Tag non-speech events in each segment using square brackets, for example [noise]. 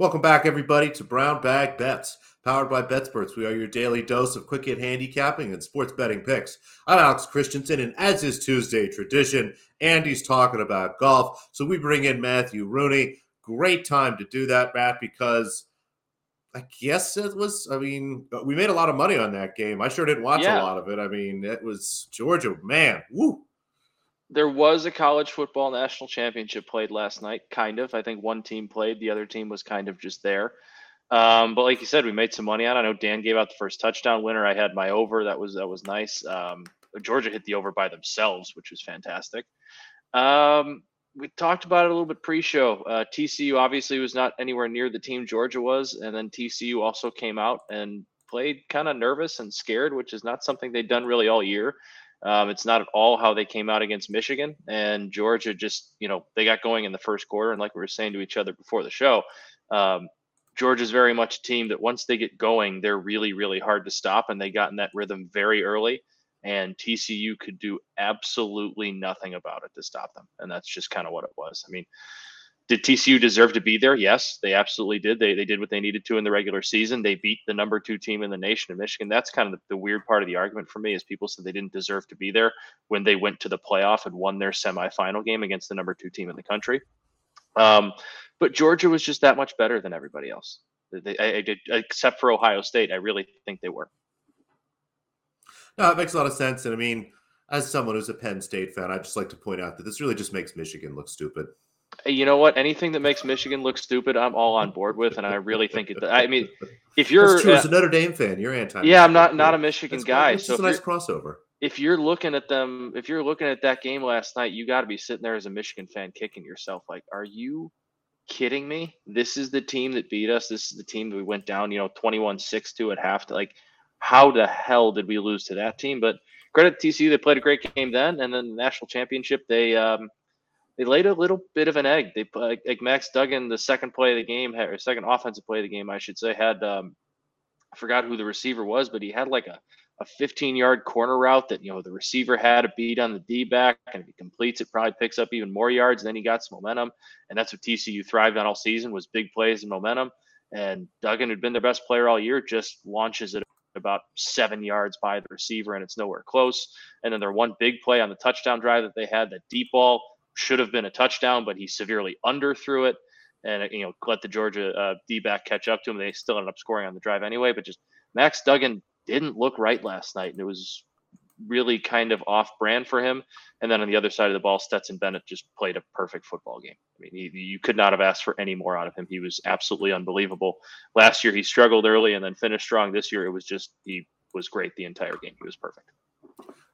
Welcome back, everybody, to Brown Bag Bets, powered by BetSperts. We are your daily dose of quick hit handicapping and sports betting picks. I'm Alex Christensen, and as is Tuesday tradition, Andy's talking about golf. So we bring in Matthew Rooney. Great time to do that, Matt, because I guess it was. I mean, we made a lot of money on that game. I sure didn't watch yeah. a lot of it. I mean, it was Georgia, man. Woo there was a college football national championship played last night, kind of. I think one team played, the other team was kind of just there. Um, but like you said, we made some money on. I know Dan gave out the first touchdown winner. I had my over. That was that was nice. Um, Georgia hit the over by themselves, which was fantastic. Um, we talked about it a little bit pre-show. Uh, TCU obviously was not anywhere near the team Georgia was, and then TCU also came out and played kind of nervous and scared, which is not something they'd done really all year. Um, it's not at all how they came out against Michigan and Georgia. Just you know they got going in the first quarter, and like we were saying to each other before the show, um, Georgia's very much a team that once they get going, they're really really hard to stop, and they got in that rhythm very early. And TCU could do absolutely nothing about it to stop them, and that's just kind of what it was. I mean, did TCU deserve to be there? Yes, they absolutely did. They, they did what they needed to in the regular season. They beat the number two team in the nation of Michigan. That's kind of the, the, weird part of the argument for me is people said they didn't deserve to be there when they went to the playoff and won their semifinal game against the number two team in the country. Um, but Georgia was just that much better than everybody else. They, I, I did, except for Ohio State. I really think they were. No, it makes a lot of sense. And I mean, as someone who's a Penn State fan, I just like to point out that this really just makes Michigan look stupid you know what? Anything that makes Michigan look stupid, I'm all on board with, and I really think it. I mean, if you're That's true. Uh, as a Notre Dame fan, you're anti. Yeah, I'm not not a Michigan That's guy. It's so a nice crossover. If you're looking at them, if you're looking at that game last night, you got to be sitting there as a Michigan fan, kicking yourself like, "Are you kidding me? This is the team that beat us. This is the team that we went down, you know, 21-6 to at half. To like, how the hell did we lose to that team? But credit to TCU, they played a great game then, and then the national championship, they um, they laid a little bit of an egg. They like, like Max Duggan, the second play of the game, or second offensive play of the game, I should say, had um, I forgot who the receiver was, but he had like a a 15 yard corner route that you know the receiver had a beat on the D back, and if he completes it, probably picks up even more yards. Then he got some momentum, and that's what TCU thrived on all season was big plays and momentum. And Duggan, who'd been their best player all year, just launches it about seven yards by the receiver, and it's nowhere close. And then their one big play on the touchdown drive that they had, that deep ball should have been a touchdown, but he severely underthrew it and you know let the Georgia uh, D back catch up to him. They still ended up scoring on the drive anyway. But just Max Duggan didn't look right last night, and it was really kind of off brand for him. And then on the other side of the ball, Stetson Bennett just played a perfect football game. I mean, he, you could not have asked for any more out of him. He was absolutely unbelievable. Last year he struggled early and then finished strong. This year it was just he was great the entire game. He was perfect.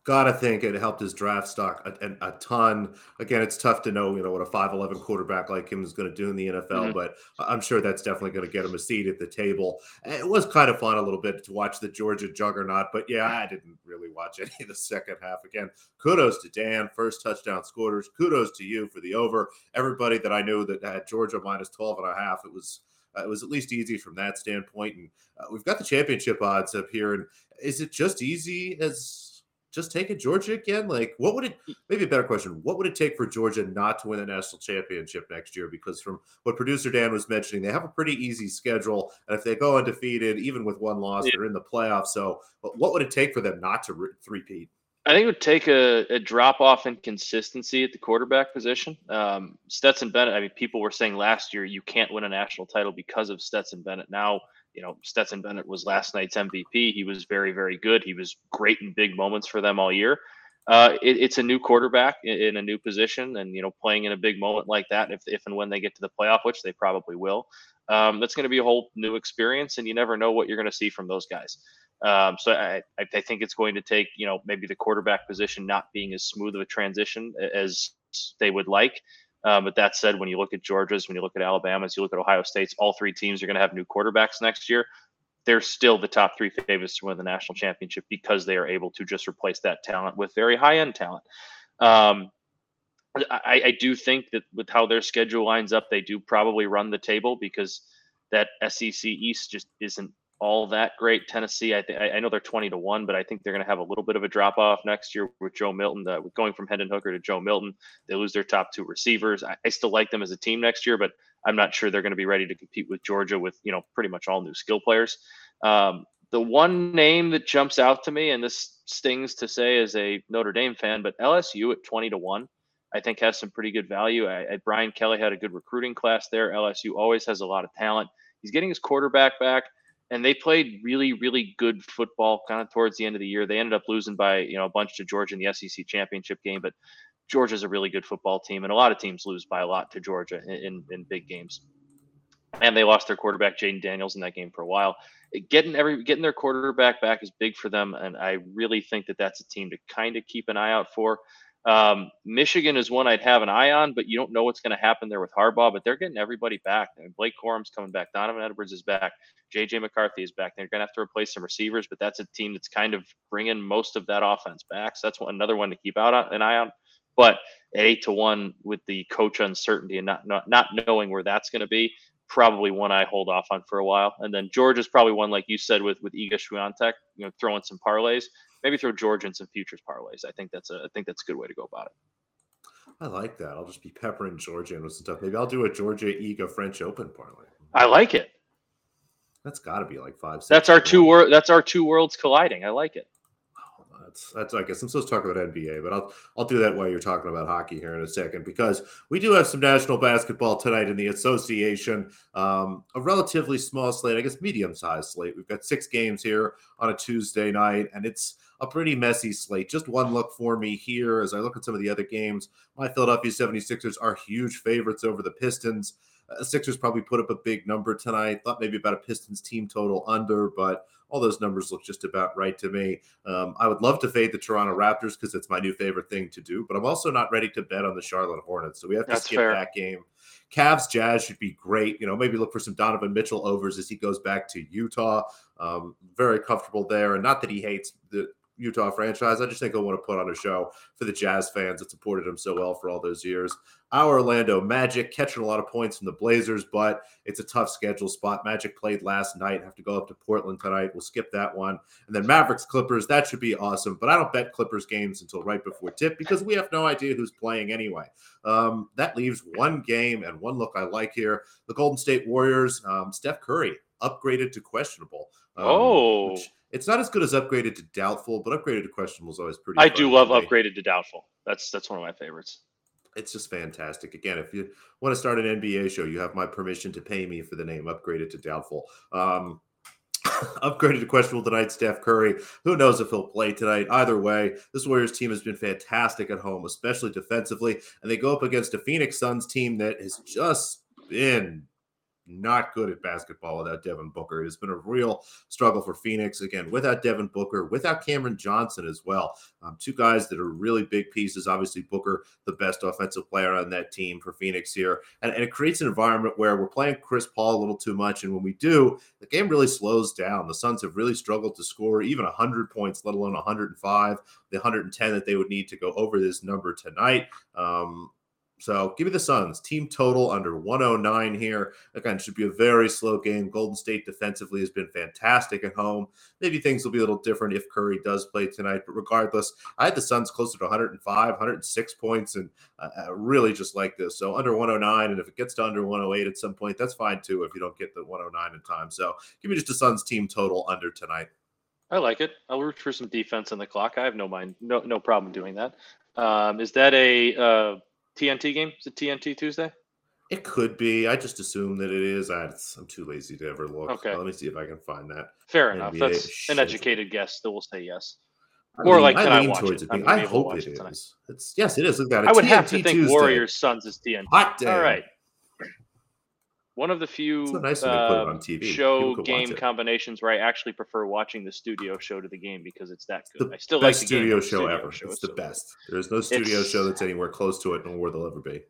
Gotta think it helped his draft stock a, a, ton. Again, it's tough to know, you know, what a 5'11 quarterback like him is going to do in the NFL, mm-hmm. but I'm sure that's definitely going to get him a seat at the table. It was kind of fun a little bit to watch the Georgia juggernaut, but yeah, I didn't really watch [laughs] any of the second half. Again, kudos to Dan, first touchdown scorers. Kudos to you for the over. Everybody that I knew that had Georgia minus 12 and a half, it was uh, it was at least easy from that standpoint. And uh, we've got the championship odds up here. And is it just easy as just take it Georgia again? Like, what would it? Maybe a better question: What would it take for Georgia not to win a national championship next year? Because from what producer Dan was mentioning, they have a pretty easy schedule, and if they go undefeated, even with one loss, yeah. they're in the playoffs. So, what would it take for them not to re- three-peat? I think it would take a, a, drop off in consistency at the quarterback position. Um, Stetson Bennett. I mean, people were saying last year you can't win a national title because of Stetson Bennett. Now you know, Stetson Bennett was last night's MVP. He was very, very good. He was great in big moments for them all year. Uh, it, it's a new quarterback in, in, a new position, and you know, playing in a big moment like that, if, if and when they get to the playoff, which they probably will, um, that's going to be a whole new experience, and you never know what you're going to see from those guys. Um, so I, I think it's going to take, you know, maybe the quarterback position not being as smooth of a transition as they would like, um, but that said, when you look at Georgia's, when you look at Alabama's, you look at Ohio State's, all three teams are going to have new quarterbacks next year. They're still the top three favorites to win the national championship because they are able to just replace that talent with very high end talent. Um, I, I, do think that with how their schedule lines up, they do probably run the table because that SEC East just isn't all that great. Tennessee, I, th- I know they're 20 to 1, but I think they're going to have a little bit of a drop off next year with Joe Milton. Uh, going from Hendon Hooker to Joe Milton, they lose their top two receivers. I, I, still like them as a team next year, but I'm not sure they're going to be ready to compete with Georgia with you know pretty much all new skill players. Um, the one name that jumps out to me, and this stings to say as a Notre Dame fan, but LSU at 20 to 1, I think has some pretty good value. I, I, Brian Kelly had a good recruiting class there. LSU always has a lot of talent. He's getting his quarterback back, and they played really, really good football kind of towards the end of the year. They ended up losing by, you know, a bunch to Georgia in the SEC championship game, but Georgia's a really good football team, and a lot of teams lose by a lot to Georgia in, in, in big games. And they lost their quarterback Jayden Daniels in that game for a while. Getting every getting their quarterback back is big for them, and I really think that that's a team to kind of keep an eye out for. Um, Michigan is one I'd have an eye on, but you don't know what's going to happen there with Harbaugh. But they're getting everybody back. I mean, Blake Corum's coming back. Donovan Edwards is back. JJ McCarthy is back. They're going to have to replace some receivers, but that's a team that's kind of bringing most of that offense back. So that's one, another one to keep out on, an eye on. But eight to one with the coach uncertainty and not not, not knowing where that's going to be, probably one I hold off on for a while. And then George is probably one like you said with with Iga Swiatek, you know, throwing some parlays. Maybe throw George in some futures parlays. I think that's a I think that's a good way to go about it. I like that. I'll just be peppering Georgia in with some stuff. Maybe I'll do a Georgia Iga French Open parlay. I like it. That's got to be like five. That's our two world. That's our two worlds colliding. I like it that's that's I guess I'm supposed to talk about NBA, but I'll I'll do that while you're talking about hockey here in a second because we do have some national basketball tonight in the association. Um, a relatively small slate, I guess medium sized slate. We've got six games here on a Tuesday night, and it's a pretty messy slate. Just one look for me here as I look at some of the other games. My Philadelphia 76ers are huge favorites over the Pistons. Uh, Sixers probably put up a big number tonight. Thought maybe about a Pistons team total under, but all those numbers look just about right to me. Um, I would love to fade the Toronto Raptors because it's my new favorite thing to do, but I'm also not ready to bet on the Charlotte Hornets. So we have to That's skip fair. that game. Cavs Jazz should be great. You know, maybe look for some Donovan Mitchell overs as he goes back to Utah. Um, very comfortable there. And not that he hates the Utah franchise. I just think I want to put on a show for the Jazz fans that supported him so well for all those years. Our Orlando Magic catching a lot of points from the Blazers, but it's a tough schedule spot. Magic played last night, have to go up to Portland tonight. We'll skip that one. And then Mavericks Clippers, that should be awesome. But I don't bet Clippers games until right before tip because we have no idea who's playing anyway. Um, that leaves one game and one look I like here. The Golden State Warriors, um, Steph Curry upgraded to questionable. Um, oh. Which, it's not as good as upgraded to doubtful, but upgraded to questionable is always pretty. I do love upgraded to doubtful. That's that's one of my favorites. It's just fantastic. Again, if you want to start an NBA show, you have my permission to pay me for the name upgraded to doubtful. Um, [laughs] upgraded to questionable tonight, Steph Curry. Who knows if he'll play tonight? Either way, this Warriors team has been fantastic at home, especially defensively. And they go up against a Phoenix Suns team that has just been not good at basketball without Devin Booker. It has been a real struggle for Phoenix again without Devin Booker, without Cameron Johnson as well. Um, two guys that are really big pieces. Obviously, Booker, the best offensive player on that team for Phoenix here, and, and it creates an environment where we're playing Chris Paul a little too much, and when we do, the game really slows down. The Suns have really struggled to score even 100 points, let alone 105, the 110 that they would need to go over this number tonight. Um, so give me the Suns. Team total under 109 here. Again, should be a very slow game. Golden State defensively has been fantastic at home. Maybe things will be a little different if Curry does play tonight. But regardless, I had the Suns closer to 105, 106 points, and I really just like this. So under 109, and if it gets to under 108 at some point, that's fine too. If you don't get the 109 in time, so give me just a Suns team total under tonight. I like it. I'll root for some defense on the clock. I have no mind, no no problem doing that. Um, is that a uh, TNT game? Is it TNT Tuesday? It could be. I just assume that it is. I, am too lazy to ever look. Okay. let me see if I can find that. Fair NBA enough. That's shit. an educated guess. Still, will say yes. I or mean, like, can I, I watch it? it I hope it is. It it's yes, it is. Look at it. I would TNT have to think Tuesday. Warriors Suns is TNT. Hot day. All right. One of the few nice uh, show game combinations where I actually prefer watching the studio show to the game because it's that good. The I still best like the studio show studio ever. Show. It's the so best. There's no studio show that's anywhere close to it, nor will ever be.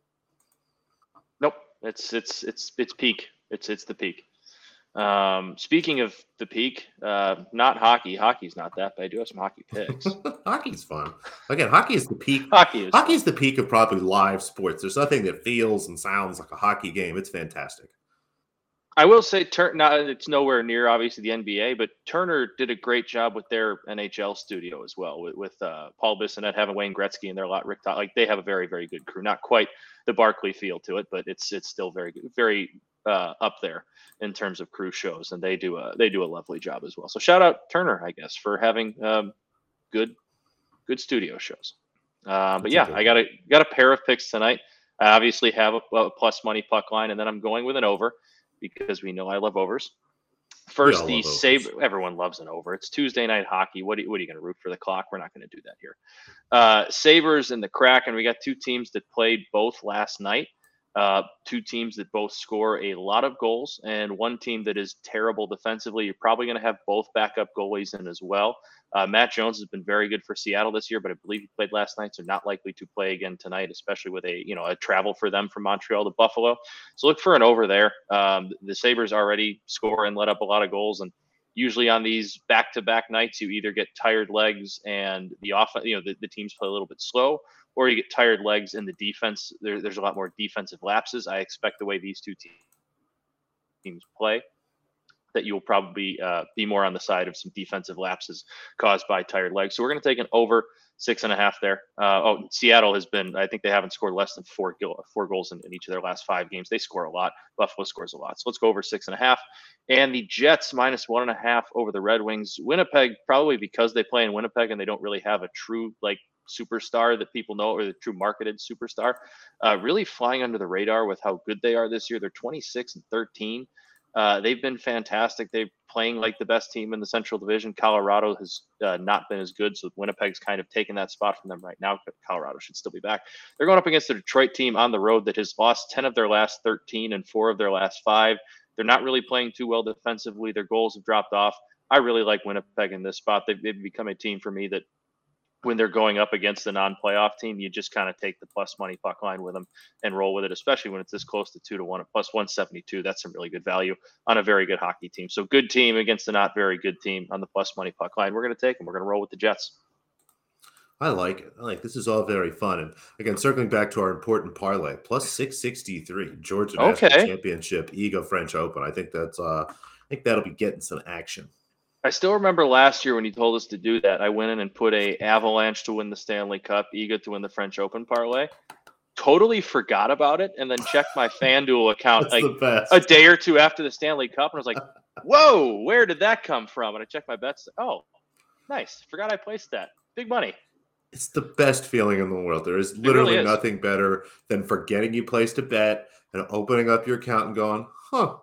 Nope, it's it's it's it's peak. It's it's the peak. Um, speaking of the peak, uh, not hockey. Hockey's not that, but I do have some hockey picks. [laughs] Hockey's fun. Again, hockey is the peak. Hockey is hockey is the peak of probably live sports. There's nothing that feels and sounds like a hockey game. It's fantastic. I will say, Turner. Not it's nowhere near obviously the NBA, but Turner did a great job with their NHL studio as well, with, with uh, Paul Bissonnette having Wayne Gretzky in there a lot. Rick, like they have a very very good crew. Not quite the Barkley feel to it, but it's it's still very very uh, up there in terms of crew shows, and they do a they do a lovely job as well. So shout out Turner, I guess, for having um, good good studio shows. Uh, but yeah, I got a got a pair of picks tonight. I obviously have a, a plus money puck line, and then I'm going with an over because we know I love overs. First, the save. Everyone loves an over. It's Tuesday night hockey. What, what are you going to root for the clock? We're not going to do that here. Uh, Sabres and the Kraken. We got two teams that played both last night. Uh, two teams that both score a lot of goals, and one team that is terrible defensively. You're probably going to have both backup goalies in as well. Uh, Martin Jones has been very good for Seattle this year, but I believe he played last night, so not likely to play again tonight, especially with a you know a travel for them from Montreal to Buffalo. So look for an over there. Um, the Sabres already score and let up a lot of goals, and usually on these back-to-back nights, you either get tired legs and the off you know the, the teams play a little bit slow, or you get tired legs in the defense. There, there's a lot more defensive lapses. I expect the way these two teams play that you'll probably uh, be more on the side of some defensive lapses caused by tired legs. So we're going to take an over six and a half there. Uh, oh, Seattle has been, I think they haven't scored less than four, four goals in, in, each of their last five games. They score a lot. Buffalo scores a lot. So let's go over six and a half. And the Jets minus one and a half over the Red Wings. Winnipeg, probably because they play in Winnipeg and they don't really have a true, like, superstar that people know or the true marketed superstar uh, really flying under the radar with how good they are this year they're 26 and 13 uh, they've been fantastic. They're playing like the best team in the Central Division. Colorado has uh, not been as good, so Winnipeg's kind of taken that spot from them right now. Colorado should still be back. They're going up against the Detroit team on the road that has lost 10 of their last 13 and four of their last five. They're not really playing too well defensively. Their goals have dropped off. I really like Winnipeg in this spot. They've, they've become a team for me that when they're going up against the non-playoff team, you just kind of take the plus money puck line with them and roll with it, especially when it's this close to two to one at plus 172. That's some really good value on a very good hockey team. So good team against a not very good team on the plus money puck line. We're going to take them. We're going to roll with the Jets. I like it. I like this is all very fun. And again, circling back to our important parlay, plus 663, Georgia okay. National Championship, Iga French Open. I think that's uh I think that'll be getting some action. I still remember last year when you told us to do that. I went in and put a Avalanche to win the Stanley Cup, Iga to win the French Open parlay. Totally forgot about it, and then checked my [laughs] FanDuel account like a day or two after the Stanley Cup, and I was like, [laughs] "Whoa, where did that come from?" And I checked my bets. Oh, nice. Forgot I placed that. Big money. It's the best feeling in the world. There is literally really is. nothing better than forgetting you placed a bet and opening up your account and going, "Huh."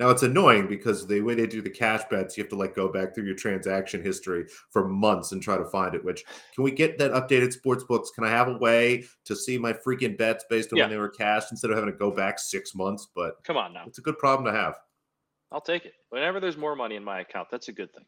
Now it's annoying because the way they do the cash bets, you have to like go back through your transaction history for months and try to find it. Which can we get that updated sports books? Can I have a way to see my freaking bets based on yeah. when they were cashed instead of having to go back six months? But come on now, it's a good problem to have. I'll take it. Whenever there's more money in my account, that's a good thing.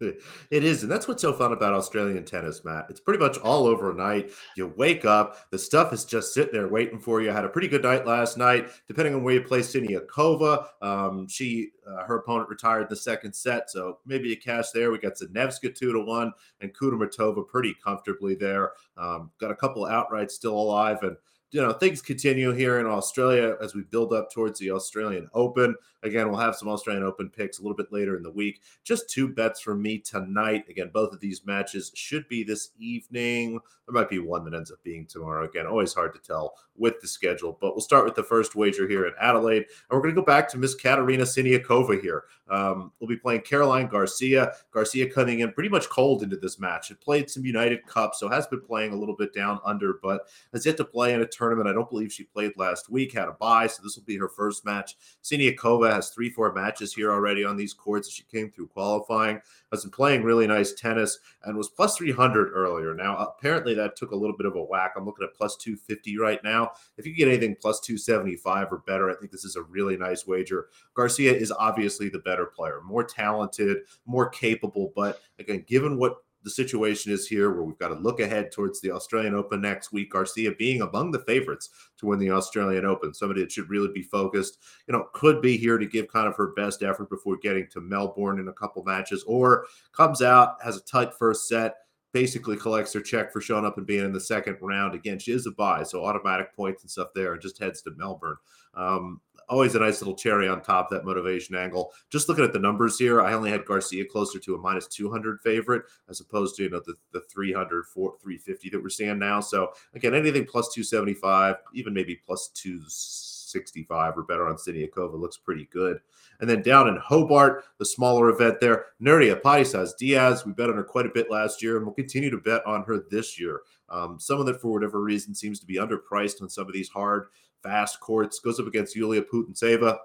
[laughs] it is. And that's what's so fun about Australian tennis, Matt. It's pretty much all overnight. You wake up, the stuff is just sitting there waiting for you. I had a pretty good night last night, depending on where you play Siniakova. Um, she, uh, her opponent retired the second set. So maybe a cash there. We got Zanevska two to one and Kudermetova pretty comfortably there. Um, got a couple outright still alive. And you know things continue here in Australia as we build up towards the Australian Open. Again, we'll have some Australian Open picks a little bit later in the week. Just two bets from me tonight. Again, both of these matches should be this evening. There might be one that ends up being tomorrow. Again, always hard to tell with the schedule, but we'll start with the first wager here in Adelaide, and we're going to go back to Miss Katerina Siniakova here. Um, we'll be playing Caroline Garcia. Garcia coming in pretty much cold into this match. It played some United Cup, so has been playing a little bit down under, but has yet to play in a tournament. I don't believe she played last week, had a bye, so this will be her first match. Siniakova has three, four matches here already on these courts. As she came through qualifying, has been playing really nice tennis, and was plus 300 earlier. Now, apparently, that took a little bit of a whack. I'm looking at plus 250 right now. If you get anything plus 275 or better, I think this is a really nice wager. Garcia is obviously the better player, more talented, more capable, but again, given what the situation is here where we've got to look ahead towards the Australian Open next week. Garcia being among the favorites to win the Australian Open, somebody that should really be focused, you know, could be here to give kind of her best effort before getting to Melbourne in a couple matches, or comes out, has a tight first set, basically collects her check for showing up and being in the second round. Again, she is a buy, so automatic points and stuff there, and just heads to Melbourne. Um, always a nice little cherry on top that motivation angle. Just looking at the numbers here, I only had Garcia closer to a minus 200 favorite as opposed to you know the, the 300, 4, 350 that we're seeing now. So again, anything plus 275, even maybe plus 265 or better on Siniakova looks pretty good. And then down in Hobart, the smaller event there, Nuria Parrizas Diaz. We bet on her quite a bit last year, and we'll continue to bet on her this year. Um, some of that, for whatever reason, seems to be underpriced on some of these hard, fast courts. Goes up against Yulia Putintseva.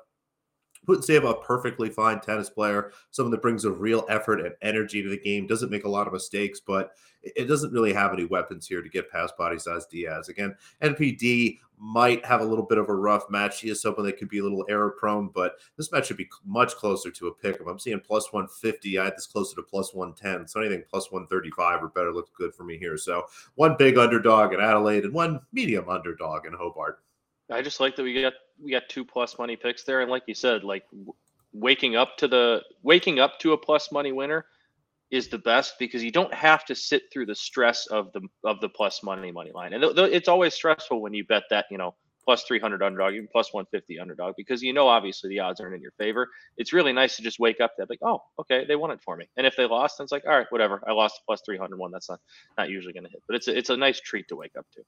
Putintseva, a perfectly fine tennis player, someone that brings a real effort and energy to the game, doesn't make a lot of mistakes, but it doesn't really have any weapons here to get past Parrizas Diaz. Again, NPD might have a little bit of a rough match. She is someone that could be a little error prone, but this match should be much closer to a pick. I'm seeing plus 150. I had this closer to plus 110. So anything plus 135 or better looks good for me here. So one big underdog in Adelaide and one medium underdog in Hobart. I just like that we got we got two plus money picks there, and like you said, like waking up to the waking up to a plus money winner is the best because you don't have to sit through the stress of the of the plus money money line, and th- th- it's always stressful when you bet that you know plus 300 underdog, even plus 150 underdog, because you know obviously the odds aren't in your favor. It's really nice to just wake up that like, oh, okay, they won it for me. And if they lost, then it's like, all right, whatever. I lost a plus 300 one. That's not not usually going to hit, but it's a, it's a nice treat to wake up to.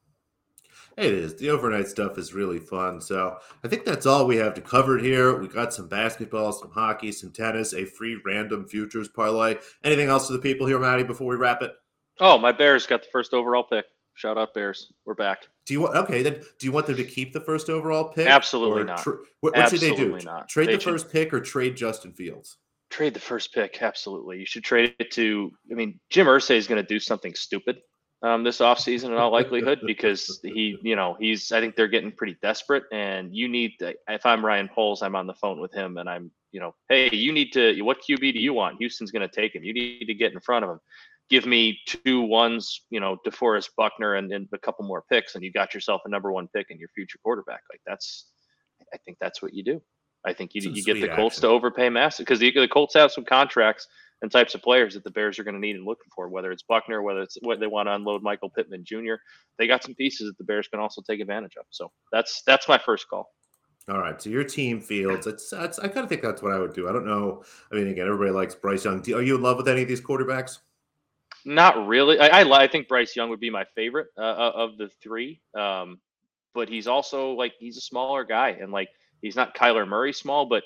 It is. The overnight stuff is really fun. So I think that's all we have to cover here. We got some basketball, some hockey, some tennis, a free random futures parlay. Anything else to the people here, Maddie, before we wrap it? Oh, my Bears got the first overall pick. Shout out Bears. We're back. Do you want okay? Then do you want them to keep the first overall pick? Absolutely not. Tra- what, what Absolutely should they do? not. Trade They the should- first pick or trade Justin Fields? Trade the first pick. Absolutely. You should trade it to, I mean, Jim Irsay is going to do something stupid um, this offseason in all likelihood [laughs] because he, you know, he's, I think they're getting pretty desperate. And you need, to, if I'm Ryan Poles, I'm on the phone with him and I'm, you know, hey, you need to, what QB do you want? Houston's going to take him. You need to get in front of him. Give me two ones, you know, DeForest Buckner and, and a couple more picks, and you got yourself a number one pick and your future quarterback. Like that's, I think that's what you do. I think you, you get the Colts action. to overpay massive because the, the Colts have some contracts and types of players that the Bears are going to need and looking for, whether it's Buckner, whether it's what they want to unload Michael Pittman Jr. They got some pieces that the Bears can also take advantage of. So that's that's my first call. All right, so your team Fields. It's, it's I kind of think that's what I would do. I don't know. I mean, again, everybody likes Bryce Young. Are you in love with any of these quarterbacks? Not really. I, I, I think Bryce Young would be my favorite uh, uh, of the three. Um, but he's also like he's a smaller guy, and like he's not Kyler Murray small, but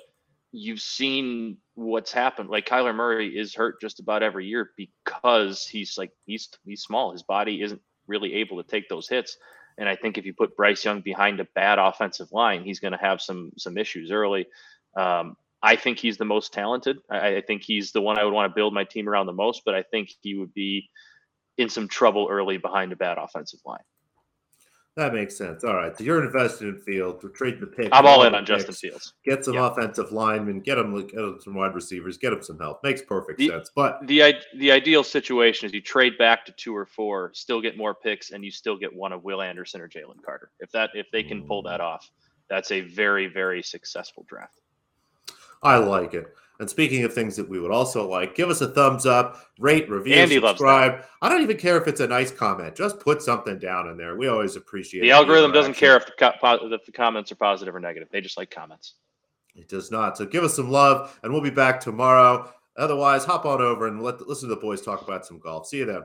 you've seen what's happened. Like Kyler Murray is hurt just about every year because he's like he's he's small. His body isn't really able to take those hits. And I think if you put Bryce Young behind a bad offensive line, he's going to have some some issues early. Um, I think he's the most talented. I, I think he's the one I would want to build my team around the most. But I think he would be in some trouble early behind a bad offensive line. That makes sense. All right, so you're invested in Fields. We're trading the pick. I'm all in on Justin Fields. Get some Yeah. offensive linemen. Get them, get them some wide receivers. Get them some help. Makes perfect The- sense. But The the ideal situation is you trade back to two or four, still get more picks, and you still get one of Will Anderson or Jalen Carter. If that if they can pull that mm. off, that's a very very successful draft. I like it. And speaking of things that we would also like, give us a thumbs up, rate, review, Andy subscribe. I don't even care if it's a nice comment. Just put something down in there. We always appreciate it. The algorithm doesn't care if the, co- po- if the comments are positive or negative. They just like comments. It does not. So give us some love, and we'll be back tomorrow. Otherwise, hop on over and let listen to the boys talk about some golf. See you then.